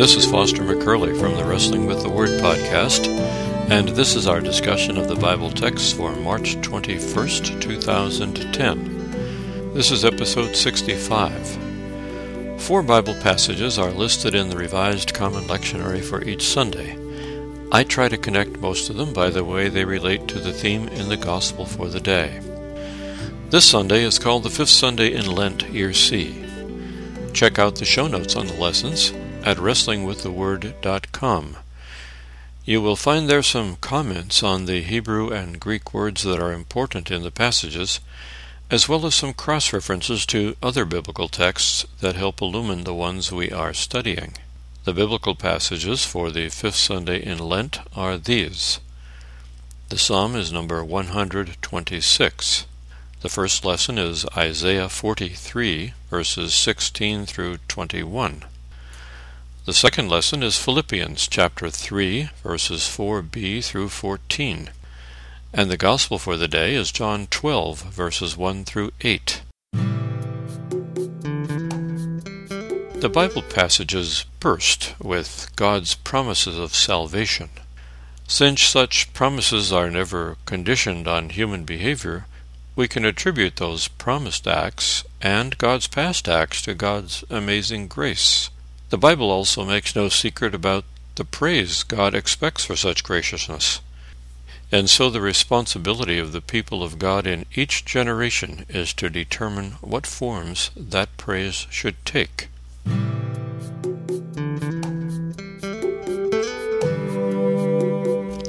This is Foster McCurley from the Wrestling with the Word podcast, and this is our discussion of the Bible text for March 21st, 2010. This is episode 65. Four Bible passages are listed in the Revised Common Lectionary for each Sunday. I try to connect most of them by the way they relate to the theme in the Gospel for the day. This Sunday is called the Fifth Sunday in Lent, Year C. Check out the show notes on the lessons at wrestlingwiththeword.com. You will find there some comments on the Hebrew and Greek words that are important in the passages, as well as some cross references to other biblical texts that help illumine the ones we are studying. The biblical passages for the fifth Sunday in Lent are these. The psalm is number 126. The first lesson is Isaiah 43, verses 16 through 21. The second lesson is Philippians chapter 3, verses 4b through 14. And the gospel for the day is John 12, verses 1 through 8. The Bible passages burst with God's promises of salvation. Since such promises are never conditioned on human behavior, we can attribute those promised acts and God's past acts to God's amazing grace. The Bible also makes no secret about the praise God expects for such graciousness. And so the responsibility of the people of God in each generation is to determine what forms that praise should take.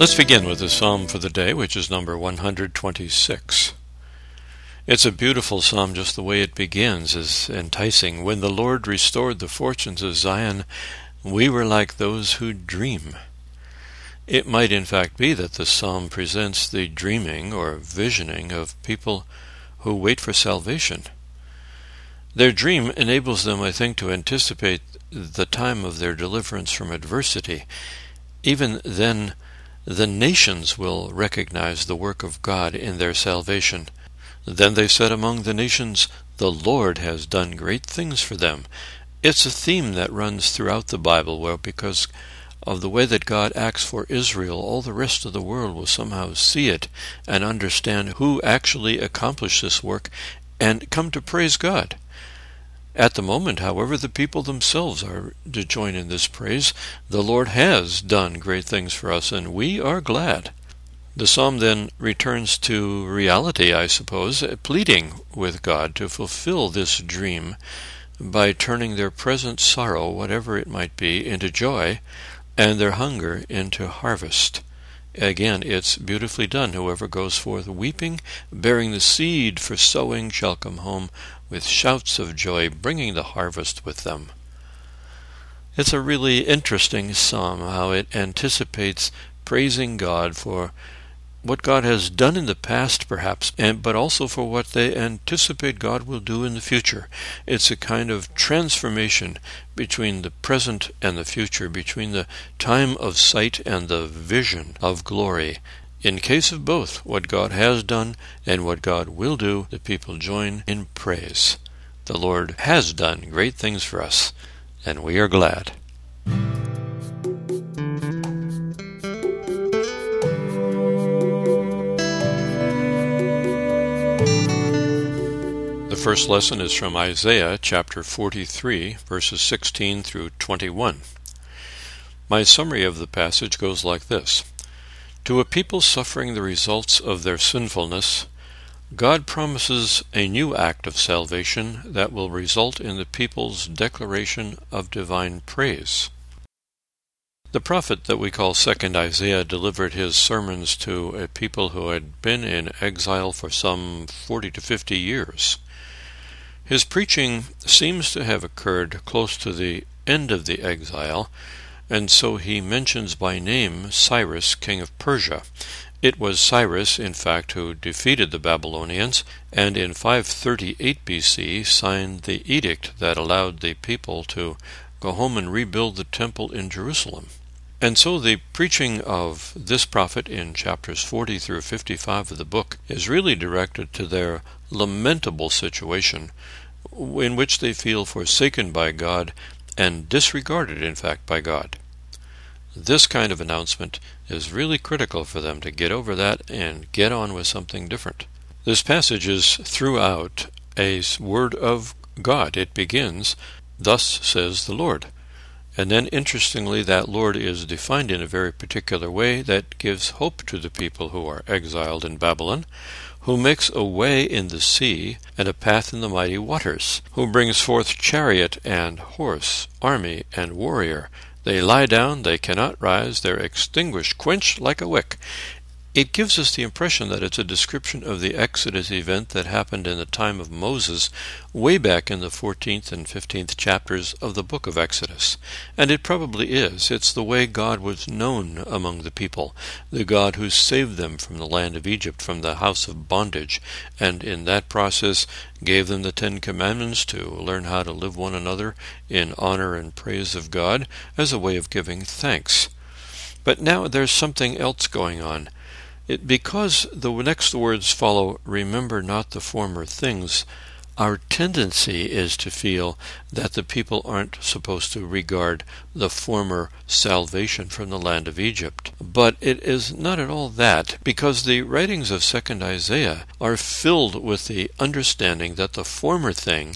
Let's begin with the psalm for the day, which is number 126. It's a beautiful psalm, just the way it begins is enticing. When the Lord restored the fortunes of Zion, we were like those who dream. It might, in fact, be that the psalm presents the dreaming or visioning of people who wait for salvation. Their dream enables them, I think, to anticipate the time of their deliverance from adversity. Even then, the nations will recognize the work of God in their salvation. Then they said among the nations, The Lord has done great things for them. It's a theme that runs throughout the Bible, where because of the way that God acts for Israel, all the rest of the world will somehow see it and understand who actually accomplished this work and come to praise God. At the moment, however, the people themselves are to join in this praise. The Lord has done great things for us, and we are glad. The psalm then returns to reality, I suppose, pleading with God to fulfill this dream by turning their present sorrow, whatever it might be, into joy, and their hunger into harvest. Again, it's beautifully done. Whoever goes forth weeping, bearing the seed for sowing, shall come home with shouts of joy, bringing the harvest with them. It's a really interesting psalm, how it anticipates praising God for what God has done in the past, perhaps, and, but also for what they anticipate God will do in the future. It's a kind of transformation between the present and the future, between the time of sight and the vision of glory. In case of both, what God has done and what God will do, the people join in praise. The Lord has done great things for us, and we are glad. First lesson is from Isaiah chapter 43, verses 16 through 21. My summary of the passage goes like this To a people suffering the results of their sinfulness, God promises a new act of salvation that will result in the people's declaration of divine praise. The prophet that we call Second Isaiah delivered his sermons to a people who had been in exile for some forty to fifty years. His preaching seems to have occurred close to the end of the exile, and so he mentions by name Cyrus, king of Persia. It was Cyrus, in fact, who defeated the Babylonians, and in 538 BC signed the edict that allowed the people to go home and rebuild the temple in Jerusalem. And so the preaching of this prophet in chapters 40 through 55 of the book is really directed to their lamentable situation in which they feel forsaken by God and disregarded, in fact, by God. This kind of announcement is really critical for them to get over that and get on with something different. This passage is throughout a word of God. It begins, Thus says the Lord. And then, interestingly, that Lord is defined in a very particular way that gives hope to the people who are exiled in Babylon, who makes a way in the sea and a path in the mighty waters, who brings forth chariot and horse, army and warrior. They lie down, they cannot rise, they're extinguished, quenched like a wick. It gives us the impression that it's a description of the Exodus event that happened in the time of Moses, way back in the 14th and 15th chapters of the book of Exodus. And it probably is. It's the way God was known among the people, the God who saved them from the land of Egypt, from the house of bondage, and in that process gave them the Ten Commandments to learn how to live one another in honor and praise of God as a way of giving thanks. But now there's something else going on. It, because the next words follow, remember not the former things, our tendency is to feel that the people aren't supposed to regard the former salvation from the land of Egypt. But it is not at all that, because the writings of 2nd Isaiah are filled with the understanding that the former thing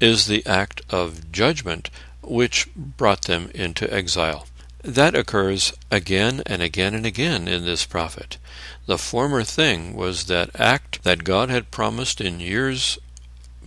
is the act of judgment which brought them into exile. That occurs again and again and again in this prophet. The former thing was that act that God had promised in years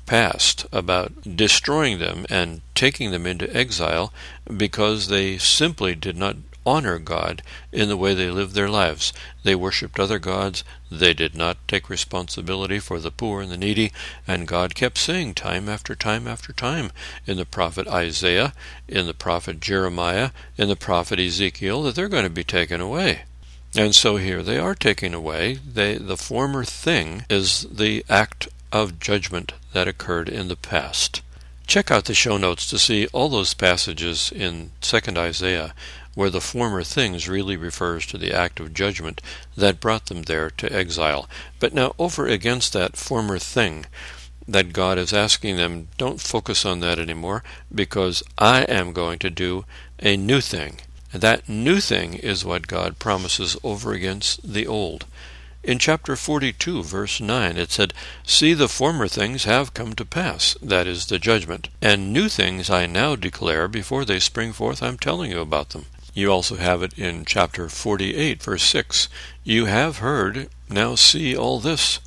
past about destroying them and taking them into exile because they simply did not honor God in the way they lived their lives. They worshipped other gods, they did not take responsibility for the poor and the needy, and God kept saying time after time after time in the prophet Isaiah, in the prophet Jeremiah, in the prophet Ezekiel that they're going to be taken away. And so here they are taken away. They, the former thing is the act of judgment that occurred in the past. Check out the show notes to see all those passages in 2nd Isaiah where the former things really refers to the act of judgment that brought them there to exile. But now over against that former thing that God is asking them, don't focus on that anymore because I am going to do a new thing. And that new thing is what God promises over against the old. In chapter 42, verse 9, it said, See, the former things have come to pass, that is, the judgment, and new things I now declare, before they spring forth, I'm telling you about them. You also have it in chapter 48, verse 6. You have heard, now see all this.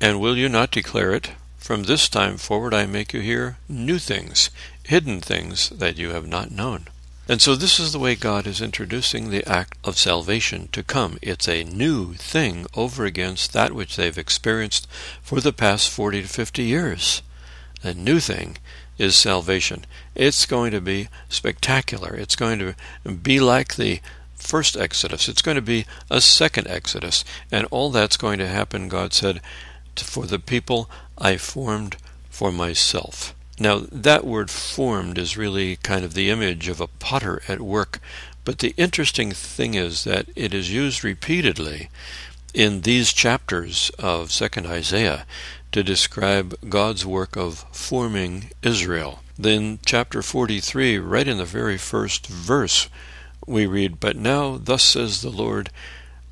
And will you not declare it? From this time forward I make you hear new things, hidden things that you have not known. And so this is the way God is introducing the act of salvation to come. It's a new thing over against that which they've experienced for the past 40 to 50 years. A new thing is salvation. It's going to be spectacular. It's going to be like the first Exodus. It's going to be a second Exodus. And all that's going to happen, God said, for the people I formed for myself. Now, that word formed is really kind of the image of a potter at work, but the interesting thing is that it is used repeatedly in these chapters of 2nd Isaiah to describe God's work of forming Israel. Then, chapter 43, right in the very first verse, we read, But now, thus says the Lord,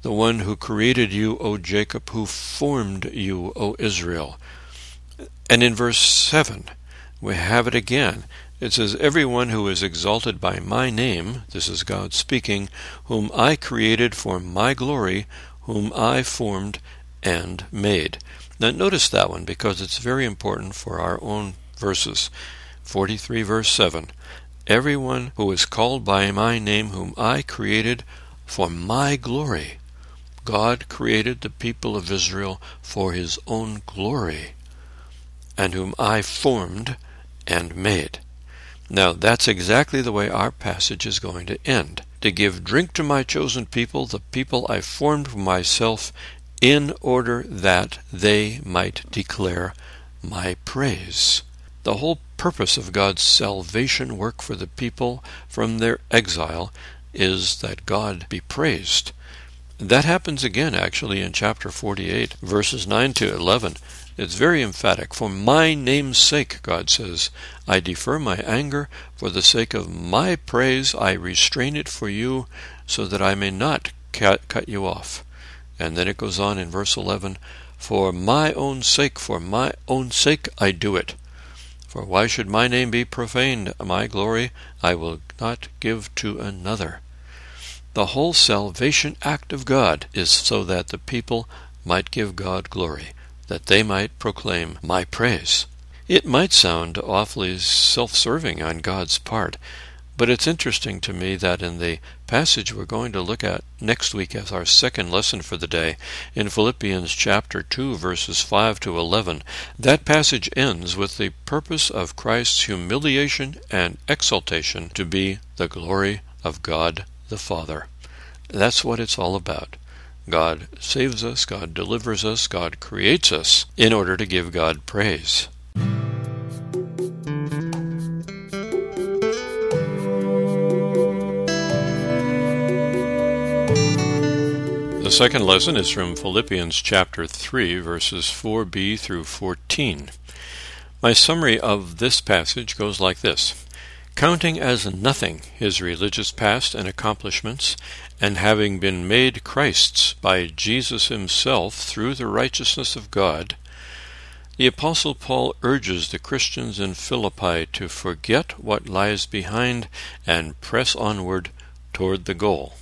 the one who created you, O Jacob, who formed you, O Israel. And in verse 7, we have it again. It says, Everyone who is exalted by my name, this is God speaking, whom I created for my glory, whom I formed and made. Now notice that one because it's very important for our own verses. 43 verse 7. Everyone who is called by my name, whom I created for my glory. God created the people of Israel for his own glory, and whom I formed and made. Now, that's exactly the way our passage is going to end. To give drink to my chosen people, the people I formed for myself, in order that they might declare my praise. The whole purpose of God's salvation work for the people from their exile is that God be praised. That happens again, actually, in chapter 48, verses 9 to 11. It's very emphatic. For my name's sake, God says, I defer my anger. For the sake of my praise, I restrain it for you, so that I may not cut you off. And then it goes on in verse 11 For my own sake, for my own sake I do it. For why should my name be profaned? My glory I will not give to another. The whole salvation act of God is so that the people might give God glory, that they might proclaim my praise. It might sound awfully self serving on God's part, but it's interesting to me that in the passage we're going to look at next week as our second lesson for the day, in Philippians chapter 2, verses 5 to 11, that passage ends with the purpose of Christ's humiliation and exaltation to be the glory of God the Father. That's what it's all about. God saves us, God delivers us, God creates us in order to give God praise. The second lesson is from Philippians chapter 3, verses 4b through 14. My summary of this passage goes like this counting as nothing his religious past and accomplishments, and having been made Christ's by Jesus himself through the righteousness of God, the Apostle Paul urges the Christians in Philippi to forget what lies behind and press onward toward the goal.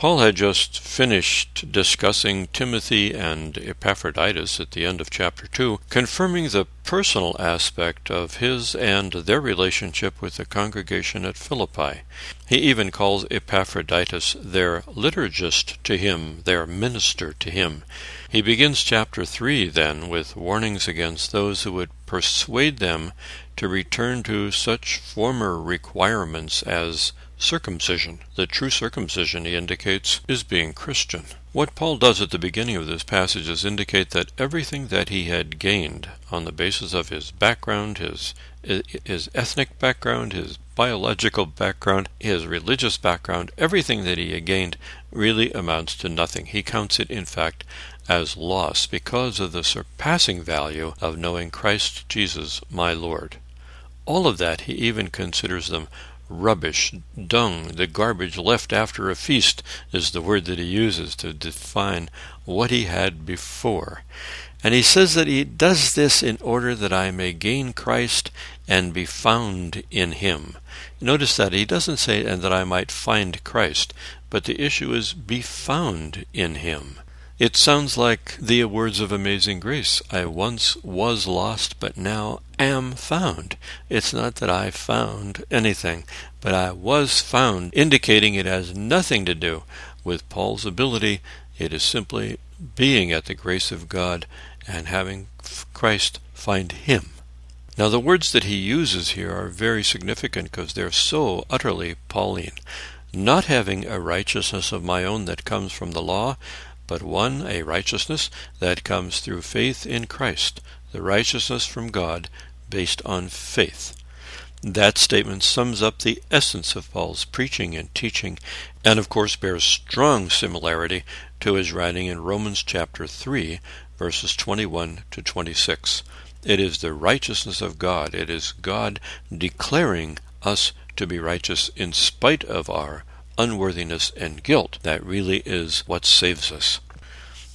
Paul had just finished discussing Timothy and Epaphroditus at the end of chapter 2, confirming the personal aspect of his and their relationship with the congregation at Philippi. He even calls Epaphroditus their liturgist to him, their minister to him. He begins chapter 3 then with warnings against those who would persuade them to return to such former requirements as circumcision. The true circumcision, he indicates, is being Christian. What Paul does at the beginning of this passage is indicate that everything that he had gained on the basis of his background, his his ethnic background, his biological background, his religious background, everything that he had gained really amounts to nothing. He counts it, in fact, as loss because of the surpassing value of knowing Christ Jesus, my Lord. All of that he even considers them rubbish, dung, the garbage left after a feast is the word that he uses to define what he had before. And he says that he does this in order that I may gain Christ and be found in him. Notice that he doesn't say, and that I might find Christ, but the issue is be found in him. It sounds like the words of Amazing Grace I once was lost, but now am found. It's not that I found anything, but I was found, indicating it has nothing to do with Paul's ability. It is simply being at the grace of God and having Christ find him. Now, the words that he uses here are very significant because they're so utterly Pauline. Not having a righteousness of my own that comes from the law, but one, a righteousness that comes through faith in Christ, the righteousness from God based on faith. That statement sums up the essence of Paul's preaching and teaching, and of course bears strong similarity to his writing in Romans chapter 3, verses 21 to 26. It is the righteousness of God. It is God declaring us to be righteous in spite of our unworthiness and guilt. That really is what saves us.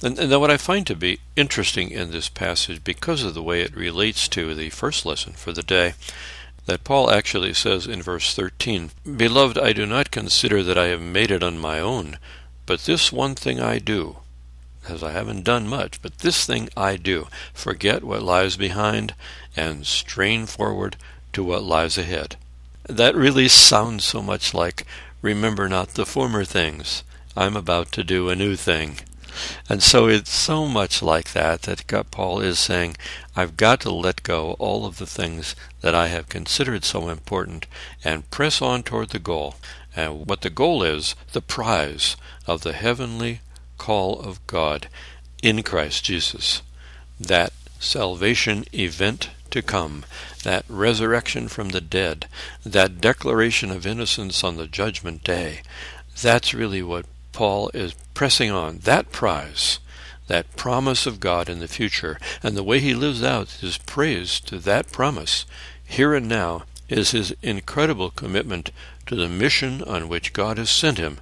And, and what I find to be interesting in this passage, because of the way it relates to the first lesson for the day, that Paul actually says in verse 13, Beloved, I do not consider that I have made it on my own, but this one thing I do, as I haven't done much, but this thing I do, forget what lies behind and strain forward to what lies ahead. That really sounds so much like Remember not the former things. I'm about to do a new thing. And so it's so much like that that Paul is saying, I've got to let go all of the things that I have considered so important and press on toward the goal. And what the goal is, the prize of the heavenly call of God in Christ Jesus. That salvation event to come, that resurrection from the dead, that declaration of innocence on the judgment day. That's really what Paul is pressing on, that prize, that promise of God in the future, and the way he lives out his praise to that promise, here and now, is his incredible commitment to the mission on which God has sent him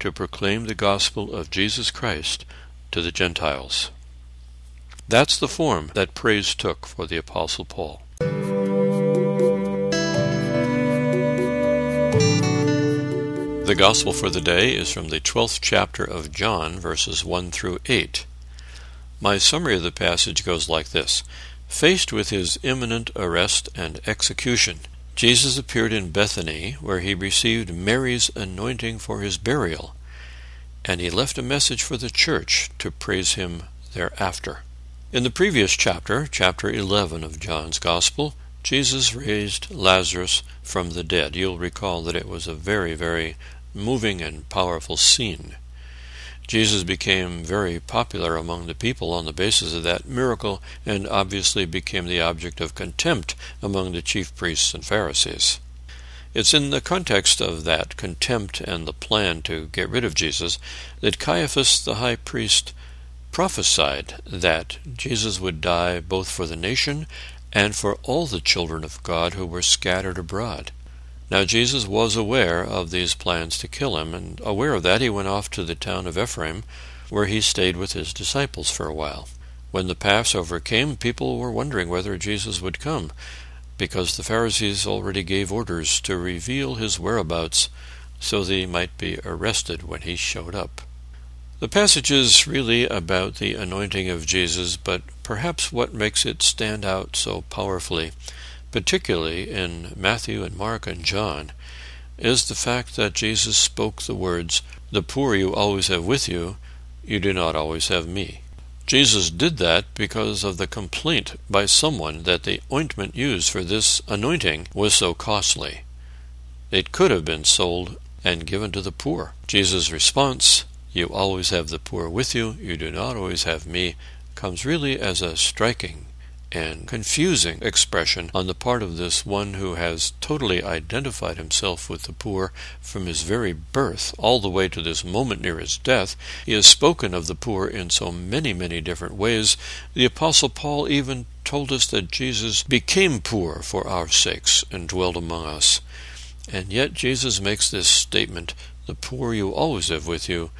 to proclaim the gospel of Jesus Christ to the Gentiles. That's the form that praise took for the Apostle Paul. The Gospel for the day is from the 12th chapter of John, verses 1 through 8. My summary of the passage goes like this Faced with his imminent arrest and execution, Jesus appeared in Bethany, where he received Mary's anointing for his burial, and he left a message for the church to praise him thereafter. In the previous chapter, chapter 11 of John's Gospel, Jesus raised Lazarus from the dead. You'll recall that it was a very, very moving and powerful scene. Jesus became very popular among the people on the basis of that miracle and obviously became the object of contempt among the chief priests and Pharisees. It's in the context of that contempt and the plan to get rid of Jesus that Caiaphas the high priest prophesied that Jesus would die both for the nation and for all the children of God who were scattered abroad. Now Jesus was aware of these plans to kill him, and aware of that he went off to the town of Ephraim, where he stayed with his disciples for a while. When the Passover came, people were wondering whether Jesus would come, because the Pharisees already gave orders to reveal his whereabouts so that he might be arrested when he showed up. The passage is really about the anointing of Jesus, but perhaps what makes it stand out so powerfully particularly in Matthew and Mark and John, is the fact that Jesus spoke the words, The poor you always have with you, you do not always have me. Jesus did that because of the complaint by someone that the ointment used for this anointing was so costly. It could have been sold and given to the poor. Jesus' response, You always have the poor with you, you do not always have me, comes really as a striking and confusing expression on the part of this one who has totally identified himself with the poor from his very birth all the way to this moment near his death. He has spoken of the poor in so many, many different ways. The Apostle Paul even told us that Jesus became poor for our sakes and dwelt among us. And yet Jesus makes this statement The poor you always have with you,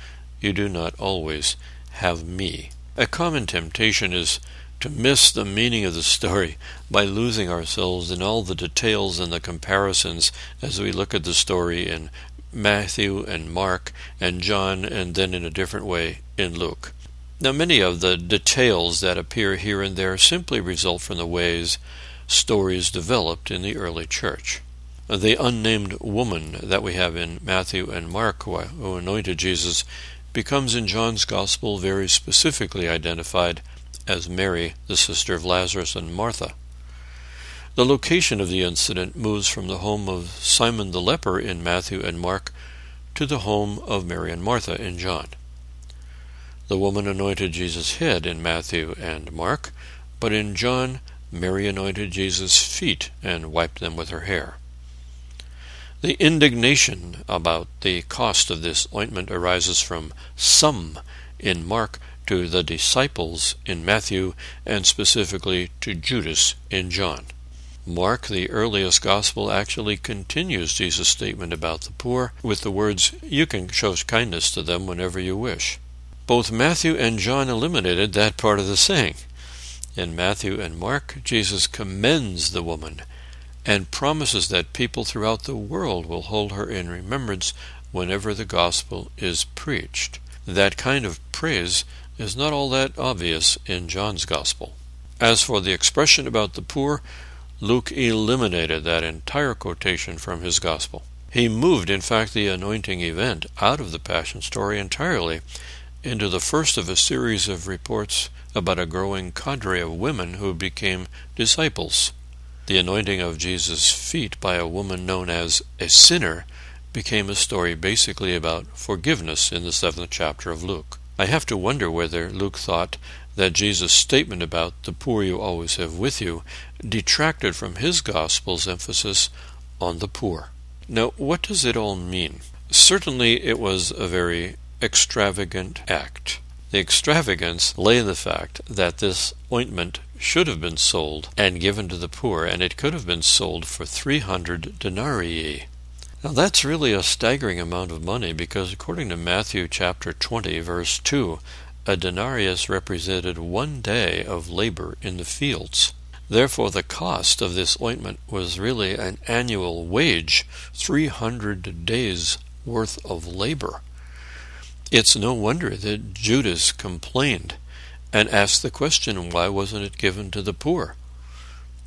you do not always have me. A common temptation is to miss the meaning of the story by losing ourselves in all the details and the comparisons as we look at the story in Matthew and Mark and John and then in a different way in Luke. Now, many of the details that appear here and there simply result from the ways stories developed in the early church. The unnamed woman that we have in Matthew and Mark who anointed Jesus becomes in John's Gospel very specifically identified as Mary, the sister of Lazarus and Martha. The location of the incident moves from the home of Simon the leper in Matthew and Mark to the home of Mary and Martha in John. The woman anointed Jesus' head in Matthew and Mark, but in John, Mary anointed Jesus' feet and wiped them with her hair. The indignation about the cost of this ointment arises from some in Mark to the disciples in Matthew and specifically to Judas in John. Mark, the earliest gospel, actually continues Jesus' statement about the poor with the words, You can show kindness to them whenever you wish. Both Matthew and John eliminated that part of the saying. In Matthew and Mark, Jesus commends the woman and promises that people throughout the world will hold her in remembrance whenever the gospel is preached. That kind of praise is not all that obvious in John's Gospel. As for the expression about the poor, Luke eliminated that entire quotation from his Gospel. He moved, in fact, the anointing event out of the Passion story entirely into the first of a series of reports about a growing cadre of women who became disciples. The anointing of Jesus' feet by a woman known as a sinner became a story basically about forgiveness in the seventh chapter of Luke. I have to wonder whether Luke thought that Jesus' statement about the poor you always have with you detracted from his gospel's emphasis on the poor. Now, what does it all mean? Certainly, it was a very extravagant act. The extravagance lay in the fact that this ointment should have been sold and given to the poor, and it could have been sold for 300 denarii. Now that's really a staggering amount of money because according to Matthew chapter 20 verse 2, a denarius represented one day of labor in the fields. Therefore the cost of this ointment was really an annual wage, 300 days worth of labor. It's no wonder that Judas complained and asked the question, why wasn't it given to the poor?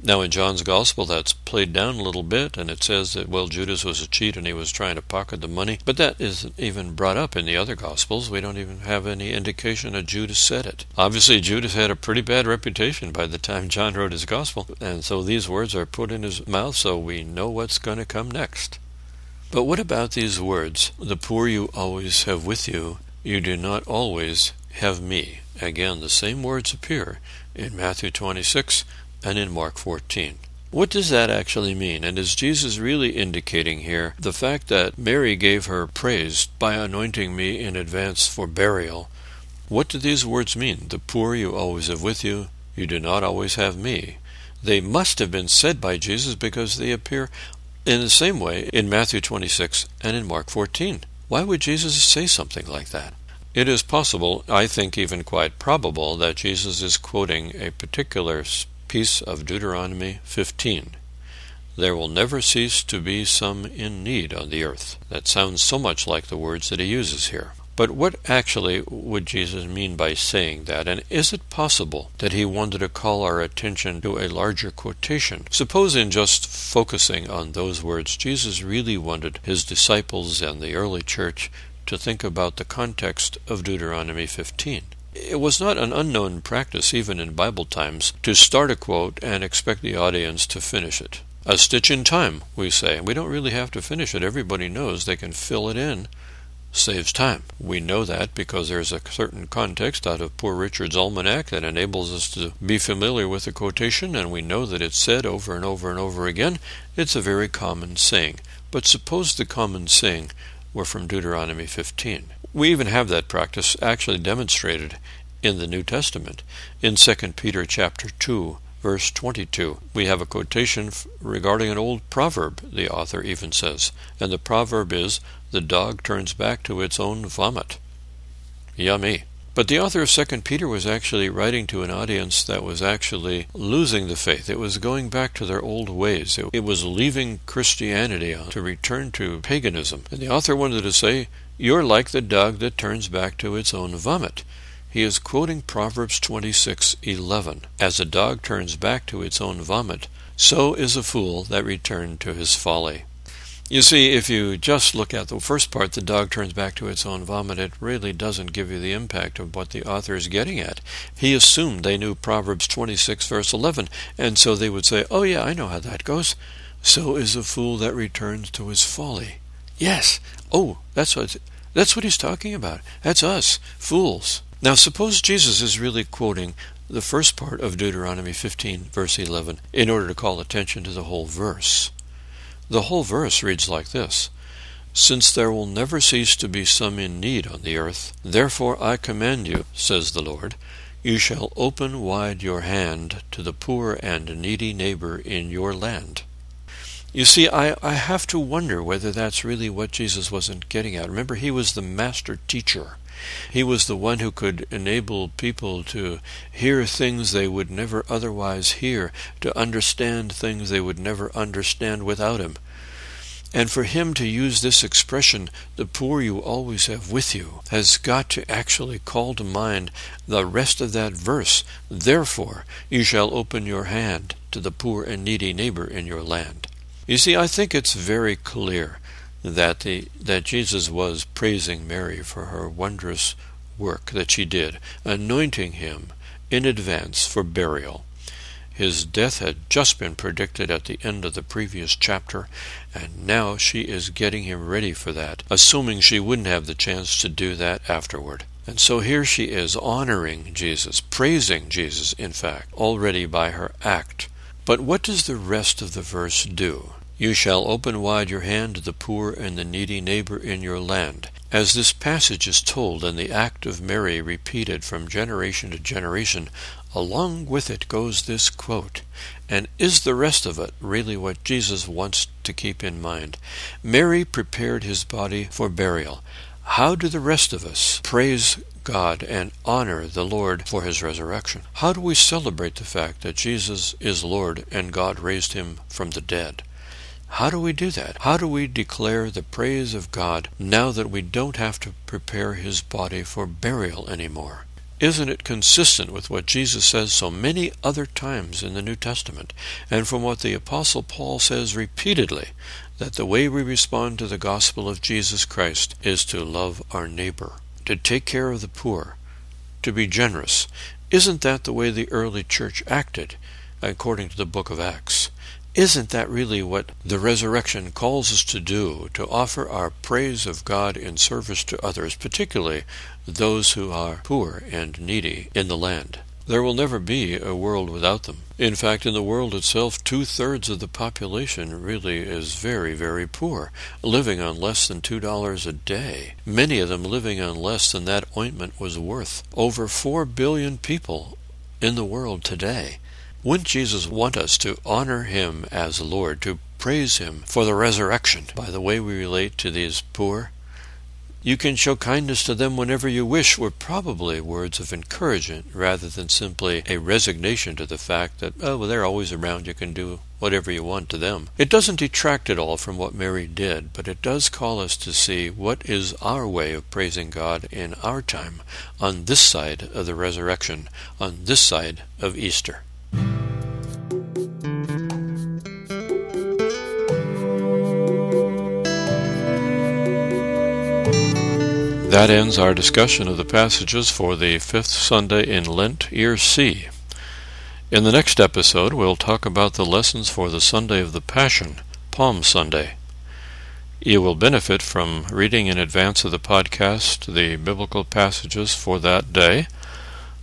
Now, in John's Gospel, that's played down a little bit, and it says that, well, Judas was a cheat and he was trying to pocket the money. But that isn't even brought up in the other Gospels. We don't even have any indication that Judas said it. Obviously, Judas had a pretty bad reputation by the time John wrote his Gospel, and so these words are put in his mouth so we know what's going to come next. But what about these words? The poor you always have with you, you do not always have me. Again, the same words appear in Matthew 26 and in Mark 14. What does that actually mean? And is Jesus really indicating here the fact that Mary gave her praise by anointing me in advance for burial? What do these words mean? The poor you always have with you, you do not always have me. They must have been said by Jesus because they appear in the same way in Matthew 26 and in Mark 14. Why would Jesus say something like that? It is possible, I think even quite probable, that Jesus is quoting a particular piece of Deuteronomy 15. There will never cease to be some in need on the earth. That sounds so much like the words that he uses here. But what actually would Jesus mean by saying that? And is it possible that he wanted to call our attention to a larger quotation? Suppose in just focusing on those words, Jesus really wanted his disciples and the early church to think about the context of Deuteronomy 15. It was not an unknown practice, even in Bible times, to start a quote and expect the audience to finish it. A stitch in time, we say. We don't really have to finish it. Everybody knows they can fill it in. Saves time. We know that because there's a certain context out of Poor Richard's Almanac that enables us to be familiar with the quotation, and we know that it's said over and over and over again. It's a very common saying. But suppose the common saying were from Deuteronomy 15. We even have that practice actually demonstrated in the New Testament. In 2 Peter chapter 2, verse 22, we have a quotation regarding an old proverb, the author even says, and the proverb is, The dog turns back to its own vomit. Yummy. But the author of 2 Peter was actually writing to an audience that was actually losing the faith. It was going back to their old ways. It, was leaving Christianity to return to paganism. And the author wanted to say, you're like the dog that turns back to its own vomit. He is quoting Proverbs 26:11. As a dog turns back to its own vomit, so is a fool that returned to his folly. You see, if you just look at the first part, the dog turns back to its own vomit, it really doesn't give you the impact of what the author is getting at. He assumed they knew Proverbs 26, verse 11, and so they would say, Oh, yeah, I know how that goes. So is a fool that returns to his folly. Yes. Oh, that's what that's what he's talking about. That's us, fools. Now suppose Jesus is really quoting the first part of Deuteronomy 15 verse 11 in order to call attention to the whole verse. The whole verse reads like this: Since there will never cease to be some in need on the earth, therefore I command you, says the Lord, you shall open wide your hand to the poor and needy neighbor in your land. You see, I, I have to wonder whether that's really what Jesus wasn't getting at. Remember, he was the master teacher. He was the one who could enable people to hear things they would never otherwise hear, to understand things they would never understand without him. And for him to use this expression, the poor you always have with you, has got to actually call to mind the rest of that verse. Therefore, you shall open your hand to the poor and needy neighbor in your land. You see, I think it's very clear that the that Jesus was praising Mary for her wondrous work that she did, anointing him in advance for burial. His death had just been predicted at the end of the previous chapter, and now she is getting him ready for that, assuming she wouldn't have the chance to do that afterward. And so here she is honoring Jesus, praising Jesus, in fact, already by her act. But what does the rest of the verse do? You shall open wide your hand to the poor and the needy neighbor in your land. As this passage is told and the act of Mary repeated from generation to generation, along with it goes this quote. And is the rest of it really what Jesus wants to keep in mind? Mary prepared his body for burial. How do the rest of us praise God and honor the Lord for his resurrection? How do we celebrate the fact that Jesus is Lord and God raised him from the dead? How do we do that? How do we declare the praise of God now that we don't have to prepare his body for burial anymore? Isn't it consistent with what Jesus says so many other times in the New Testament, and from what the Apostle Paul says repeatedly, that the way we respond to the gospel of Jesus Christ is to love our neighbor, to take care of the poor, to be generous? Isn't that the way the early church acted, according to the book of Acts? Isn't that really what the resurrection calls us to do? To offer our praise of God in service to others, particularly those who are poor and needy in the land. There will never be a world without them. In fact, in the world itself, two thirds of the population really is very, very poor, living on less than two dollars a day. Many of them living on less than that ointment was worth. Over four billion people in the world today. Wouldn't Jesus want us to honor him as Lord, to praise him for the resurrection by the way we relate to these poor? You can show kindness to them whenever you wish were probably words of encouragement rather than simply a resignation to the fact that, oh, well, they're always around, you can do whatever you want to them. It doesn't detract at all from what Mary did, but it does call us to see what is our way of praising God in our time on this side of the resurrection, on this side of Easter. That ends our discussion of the passages for the fifth Sunday in Lent, Year C. In the next episode, we'll talk about the lessons for the Sunday of the Passion, Palm Sunday. You will benefit from reading in advance of the podcast the biblical passages for that day.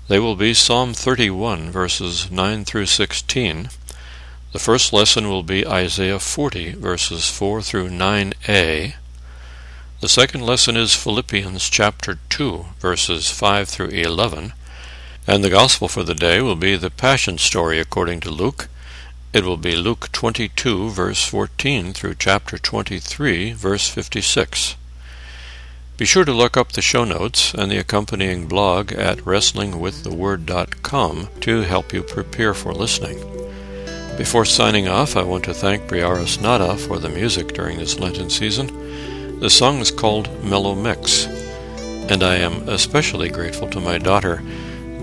They will be Psalm 31, verses 9 through 16. The first lesson will be Isaiah 40, verses 4 through 9a. The second lesson is Philippians chapter 2, verses 5 through 11, and the gospel for the day will be the Passion story according to Luke. It will be Luke 22, verse 14 through chapter 23, verse 56. Be sure to look up the show notes and the accompanying blog at wrestlingwiththeword.com to help you prepare for listening. Before signing off, I want to thank Briaris Nada for the music during this Lenten season. The song is called Mellow Mix, and I am especially grateful to my daughter,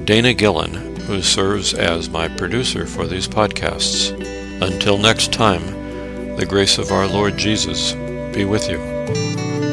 Dana Gillen, who serves as my producer for these podcasts. Until next time, the grace of our Lord Jesus be with you.